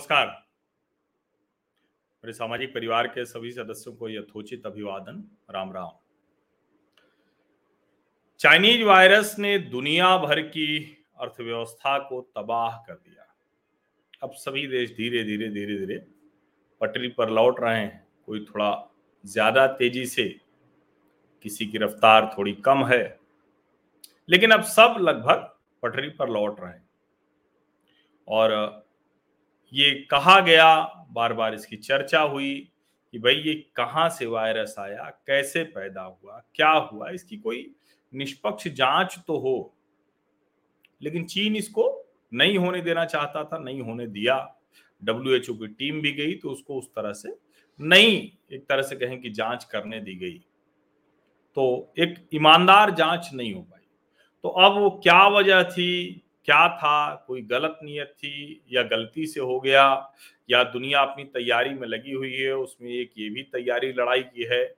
नमस्कार। मेरे सामाजिक परिवार के सभी सदस्यों को यथोचित अभिवादन। राम राम। चाइनीज़ वायरस ने दुनिया भर की अर्थव्यवस्था को तबाह कर दिया। अब सभी देश धीरे धीरे धीरे धीरे पटरी पर लौट रहे हैं। कोई थोड़ा ज़्यादा तेज़ी से, किसी की रफ्तार थोड़ी कम है। लेकिन अब सब लगभग पटरी पर लौट रहे हैं। और ये कहा गया बार बार इसकी चर्चा हुई कि भाई ये कहाँ से वायरस आया, कैसे पैदा हुआ, क्या हुआ, इसकी कोई निष्पक्ष जाँच तो हो। लेकिन चीन इसको नहीं होने देना चाहता था, नहीं होने दिया। डब्ल्यू एच ओ की टीम भी गई तो उसको उस तरह से नहीं, एक तरह से कहें कि जाँच करने दी गई। तो एक ईमानदार जाँच नहीं हो पाई। तो अब वो क्या वजह थी? क्या था? कोई गलत नीयत थी या गलती से हो गया? या दुनिया अपनी तैयारी में लगी हुई है, उसमें एक ये भी तैयारी लड़ाई की है?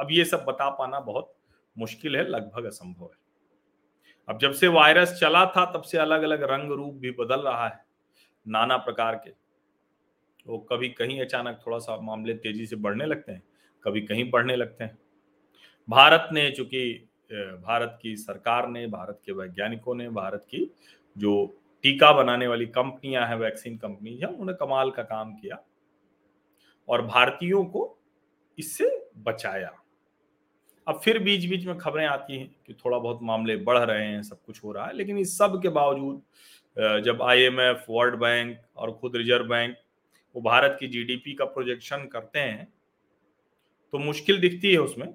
अब ये सब बता पाना बहुत मुश्किल है, लगभग असंभव है। अब जब से वायरस चला था, तब से अलग अलग रंग रूप भी बदल रहा है, नाना प्रकार के। वो कभी कहीं अचानक थोड़ा सा मामले तेज़ी से बढ़ने लगते हैं, कभी कहीं बढ़ने लगते हैं। भारत ने चूँकि भारत की सरकार ने, भारत के वैज्ञानिकों ने, भारत की जो टीका बनाने वाली कंपनियाँ हैं, वैक्सीन कंपनी है उन्होंने कमाल का काम किया और भारतीयों को इससे बचाया। अब फिर बीच बीच में खबरें आती हैं कि थोड़ा बहुत मामले बढ़ रहे हैं, सब कुछ हो रहा है, लेकिन इस सब के बावजूद जब आईएमएफ वर्ल्ड बैंक और खुद रिज़र्व बैंक वो भारत की जीडीपी का प्रोजेक्शन करते हैं तो मुश्किल दिखती है उसमें।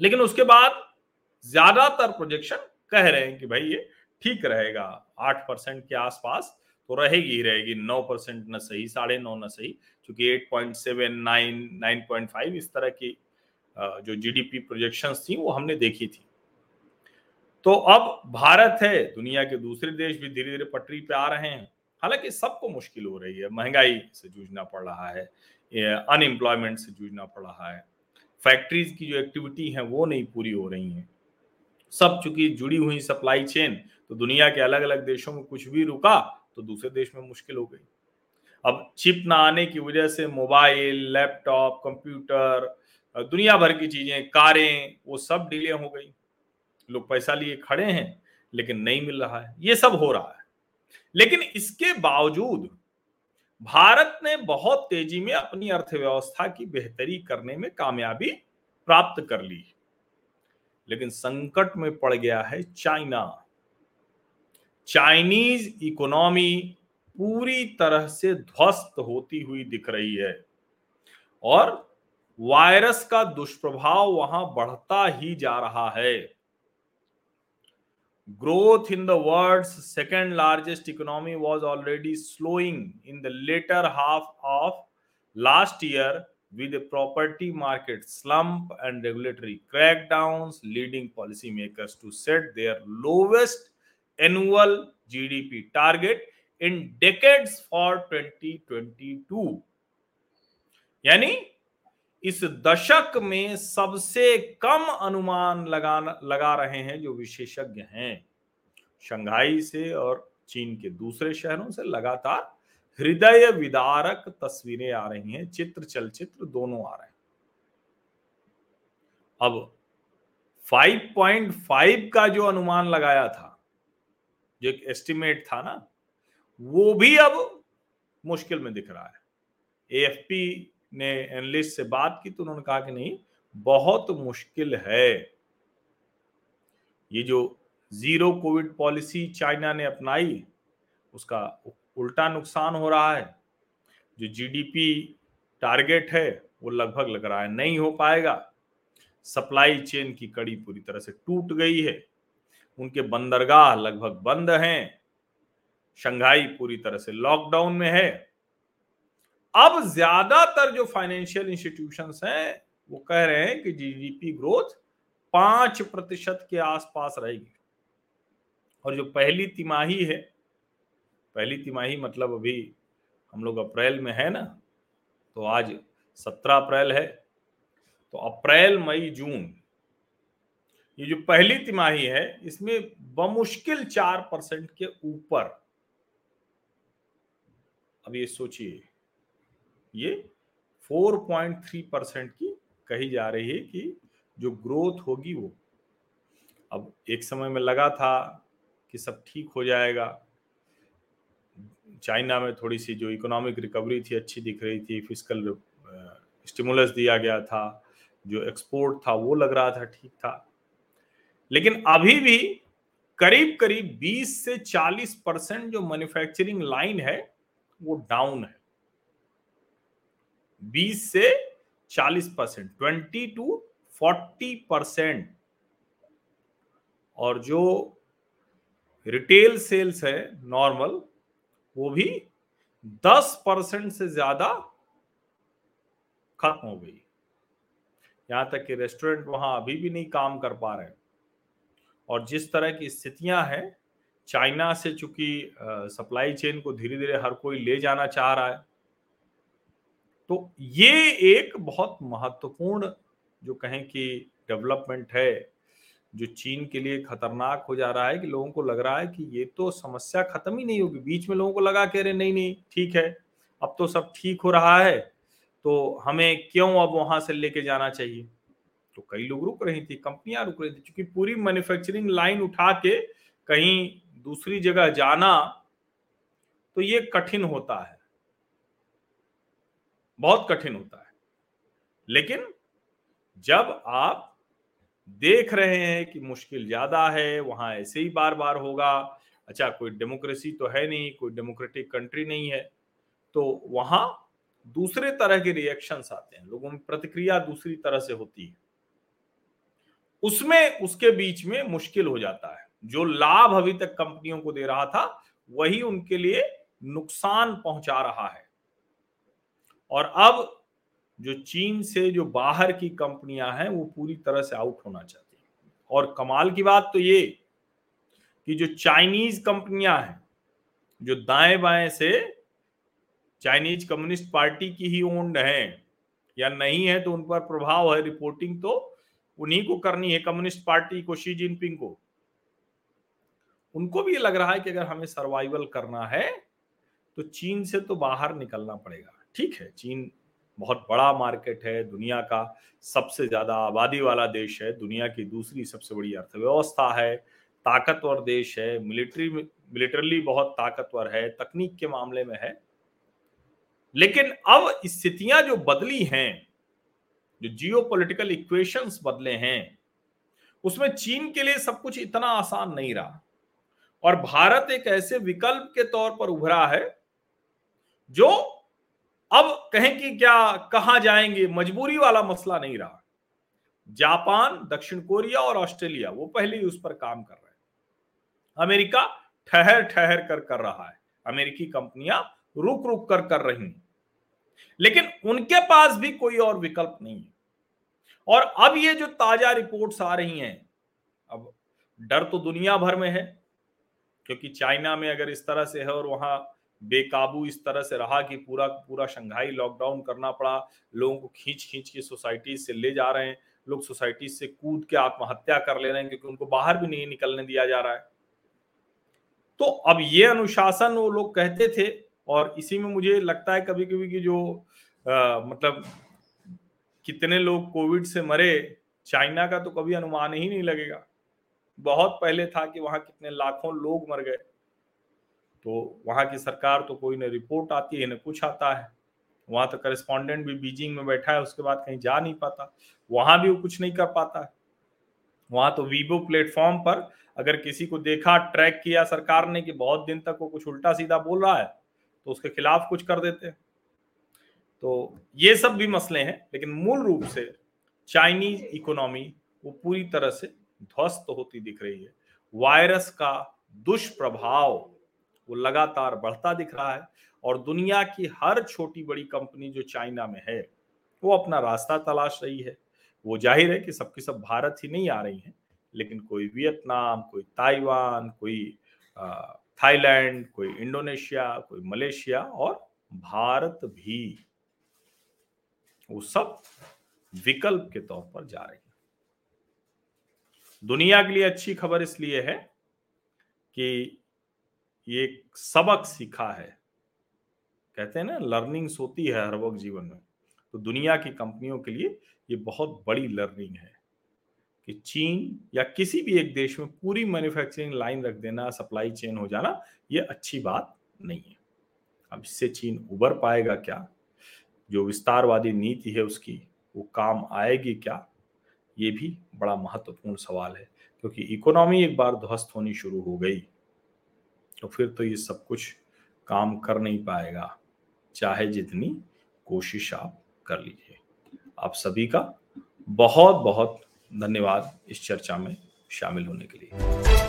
लेकिन उसके बाद ज़्यादातर प्रोजेक्शन कह रहे हैं कि भाई ये ठीक रहेगा। आठ परसेंट के आसपास तो रहेगी ही रहेगी। नौ परसेंट न सही, साढ़े नौ न सही, क्योंकि eight point seven, nine nine point five इस तरह की जो जीडीपी प्रोजेक्शन थी, वो हमने देखी थी। तो अब भारत है, दुनिया के दूसरे देश भी धीरे धीरे पटरी पे आ रहे हैं। हालाँकि सबको मुश्किल हो रही है। महँगाई से जूझना पड़ रहा है अनएम्प्लॉयमेंट से जूझना पड़ रहा है। फैक्ट्रीज की जो एक्टिविटी है, वो नहीं पूरी हो रही है। सब चूँकि जुड़ी हुई सप्लाई चेन तो दुनिया के अलग अलग देशों में कुछ भी रुका तो दूसरे देश में मुश्किल हो गई। अब चिप ना आने की वजह से मोबाइल लैपटॉप कंप्यूटर दुनिया भर की चीज़ें, कारें, वो सब डिले हो गई। लोग पैसा लिए खड़े हैं, लेकिन नहीं मिल रहा है। ये सब हो रहा है। लेकिन इसके बावजूद, भारत ने बहुत तेज़ी में अपनी अर्थव्यवस्था की बेहतरी करने में कामयाबी प्राप्त कर ली लेकिन संकट में पड़ गया है चाइना। चाइनीज़ इकोनॉमी पूरी तरह से ध्वस्त होती हुई दिख रही है और वायरस का दुष्प्रभाव वहाँ बढ़ता ही जा रहा है। Growth in the world second largest economy was already slowing in the latter half of last year with property market slump and regulatory crackdown leading policy makers to set their lowest annual GDP target in decades for 2022 यानी इस दशक में सबसे कम अनुमान लगाना, लगा रहे हैं जो विशेषज्ञ हैं। शंघाई से और चीन के दूसरे शहरों से लगातार हृदय विदारक तस्वीरें आ रही हैं, चित्र चलचित्र दोनों आ रहे हैं। अब 5.5 का जो अनुमान लगाया था, जो एक एस्टिमेट था ना, वो भी अब मुश्किल में दिख रहा है। एएफपी ने एनलिस्ट से बात की तो उन्होंने कहा कि नहीं, बहुत मुश्किल है। ये जो ज़ीरो कोविड पॉलिसी चाइना ने अपनाई, उसका उल्टा नुकसान हो रहा है। जो जीडीपी टारगेट है, वो लगभग लग रहा है, नहीं हो पाएगा। सप्लाई चेन की कड़ी पूरी तरह से टूट गई है। उनके बंदरगाह लगभग बंद हैं। शंघाई पूरी तरह से लॉकडाउन में है। अब ज़्यादातर जो फाइनेंशियल इंस्टीट्यूशन हैं, वो कह रहे हैं कि जीडीपी ग्रोथ पाँच प्रतिशत के आसपास रहेगी। और जो पहली तिमाही है पहली तिमाही मतलब अभी हम लोग अप्रैल में है ना तो आज सत्रह अप्रैल है तो अप्रैल, मई, जून, ये जो पहली तिमाही है, इसमें बमुश्किल चार परसेंट के ऊपर, अब ये सोचिए, ये 4.3 परसेंट की कही जा रही है कि जो ग्रोथ होगी वो, अब एक समय में लगा था कि सब ठीक हो जाएगा चाइना में थोड़ी सी जो इकोनॉमिक रिकवरी थी, अच्छी दिख रही थी फ़िज़िकल स्टिमुलस दिया गया था, जो एक्सपोर्ट था, वो लग रहा था ठीक था। लेकिन अभी भी करीब करीब 20 से 40 परसेंट जो मैन्युफैक्चरिंग लाइन है, वो डाउन है। 20 से 40 percent twenty to forty percent और जो रिटेल सेल्स है नॉर्मल वो भी 10 परसेंट से ज़्यादा खत्म हो गई। यहाँ तक कि रेस्टोरेंट वहाँ अभी भी नहीं काम कर पा रहे। और जिस तरह की स्थितियाँ हैं, चाइना से चूँकि सप्लाई चेन को धीरे धीरे हर कोई ले जाना चाह रहा है तो ये एक बहुत महत्वपूर्ण जो कहें कि डेवलपमेंट है जो चीन के लिए खतरनाक हो जा रहा है कि लोगों को लग रहा है कि ये तो समस्या खत्म ही नहीं होगी। बीच में लोगों को लगा कह रहे नहीं नहीं, ठीक है, अब तो सब ठीक हो रहा है तो हमें क्यों अब वहाँ से लेके जाना चाहिए? तो कई लोग रुक रही थी, कंपनियाँ रुक रही थी क्योंकि पूरी मैन्युफैक्चरिंग लाइन उठा के कहीं दूसरी जगह जाना तो ये कठिन होता है। बहुत कठिन होता है। लेकिन जब आप देख रहे हैं कि मुश्किल ज़्यादा है, वहाँ ऐसे ही बार बार होगा। अच्छा कोई डेमोक्रेसी तो है नहीं, कोई डेमोक्रेटिक कंट्री नहीं है। तो वहाँ दूसरे तरह के रिएक्शंस आते हैं, लोगों में प्रतिक्रिया दूसरी तरह से होती है। उसमें, उसके बीच में मुश्किल हो जाता है। जो लाभ अभी तक कंपनियों को दे रहा था, वही उनके लिए नुकसान पहुँचा रहा है। और अब जो चीन से जो बाहर की कंपनियाँ हैं, वो पूरी तरह से आउट होना चाहती हैं। और कमाल की बात तो ये कि जो चाइनीज़ कंपनियाँ हैं, जो दाएँ बाएँ से चाइनीज़ कम्युनिस्ट पार्टी की ही ओन्ड है, या नहीं है तो उन पर प्रभाव है रिपोर्टिंग तो उन्हीं को करनी है कम्युनिस्ट पार्टी को शी जिनपिंग को। उनको भी ये लग रहा है कि अगर हमें सर्वाइवल करना है तो चीन से तो बाहर निकलना पड़ेगा। ठीक है, चीन बहुत बड़ा मार्केट है दुनिया का, सबसे ज़्यादा आबादी वाला देश है, दुनिया की दूसरी सबसे बड़ी अर्थव्यवस्था है, ताकतवर देश है, मिलिट्री मिलिटरली बहुत ताकतवर है, तकनीक के मामले में है। लेकिन अब स्थितियाँ जो बदली हैं, जो जियो पोलिटिकल इक्वेशंस बदले हैं, उसमें चीन के लिए सब कुछ इतना आसान नहीं रहा। और भारत एक ऐसे विकल्प के तौर पर उभरा है, जो अब कहें कि क्या कहा जाएँगे? मजबूरी वाला मसला नहीं रहा। जापान, दक्षिण कोरिया और ऑस्ट्रेलिया, वो पहले ही उस पर काम कर रहे हैं। अमेरिका ठहर ठहर कर कर रहा है। अमेरिकी कंपनियाँ रुक रुक कर कर रही हैं। लेकिन उनके पास भी कोई और विकल्प नहीं है। और अब ये जो ताज़ा रिपोर्ट्स आ रही हैं, अब डर तो दुनिया भर में है, क्योंकि चाइना में अगर इस तरह से है और वहाँ बेकाबू इस तरह से रहा कि पूरा पूरा शंघाई लॉकडाउन करना पड़ा। लोगों को खींच खींच के सोसाइटी से ले जा रहे हैं। लोग सोसाइटी से कूद के आत्महत्या कर ले रहे हैं क्योंकि उनको बाहर भी नहीं निकलने दिया जा रहा है। तो अब ये अनुशासन वो लोग कहते थे और इसी में मुझे लगता है कभी कभी कि जो आ, मतलब कितने लोग कोविड से मरे चाइना का तो कभी अनुमान ही नहीं लगेगा। बहुत पहले था कि वहाँ कितने लाखों लोग मर गए। तो वहाँ की सरकार तो कोई न रिपोर्ट आती है, न कुछ आता है। वहाँ तो करस्पॉन्डेंट भी बीजिंग में बैठा है, उसके बाद कहीं जा नहीं पाता। वहाँ भी वो कुछ नहीं कर पाता है। वहाँ तो वीवो प्लेटफॉर्म पर अगर किसी को देखा ट्रैक किया सरकार ने कि बहुत दिन तक वो कुछ उल्टा सीधा बोल रहा है तो उसके खिलाफ कुछ कर देते हैं। तो ये सब भी मसले हैं, लेकिन मूल रूप से चाइनीज़ इकोनॉमी वो पूरी तरह से ध्वस्त होती दिख रही है। वायरस का दुष्प्रभाव वो लगातार बढ़ता दिख रहा है और दुनिया की हर छोटी बड़ी कंपनी जो चाइना में है, वो अपना रास्ता तलाश रही है। वो ज़ाहिर है कि सबकी सब भारत ही नहीं आ रही हैं, लेकिन कोई वियतनाम, कोई ताइवान, कोई थाईलैंड, कोई इंडोनेशिया, कोई मलेशिया और भारत भी वो सब विकल्प के तौर पर जा रही है। दुनिया के लिए अच्छी खबर इसलिए है कि ये सबक सीखा है। कहते हैं ना, लर्निंग्स होती है हर वक्त जीवन में। तो दुनिया की कंपनियों के लिए ये बहुत बड़ी लर्निंग है कि चीन या किसी भी एक देश में पूरी मैन्युफैक्चरिंग लाइन रख देना सप्लाई चेन हो जाना, ये अच्छी बात नहीं है। अब इससे चीन उबर पाएगा क्या? जो विस्तारवादी नीति है उसकी, वो काम आएगी क्या? ये भी बड़ा महत्वपूर्ण सवाल है, क्योंकि इकोनॉमी एक बार ध्वस्त होनी शुरू हो गई। तो फिर तो ये सब कुछ काम कर नहीं पाएगा। चाहे जितनी कोशिश आप कर लीजिए। आप सभी का बहुत बहुत धन्यवाद इस चर्चा में शामिल होने के लिए।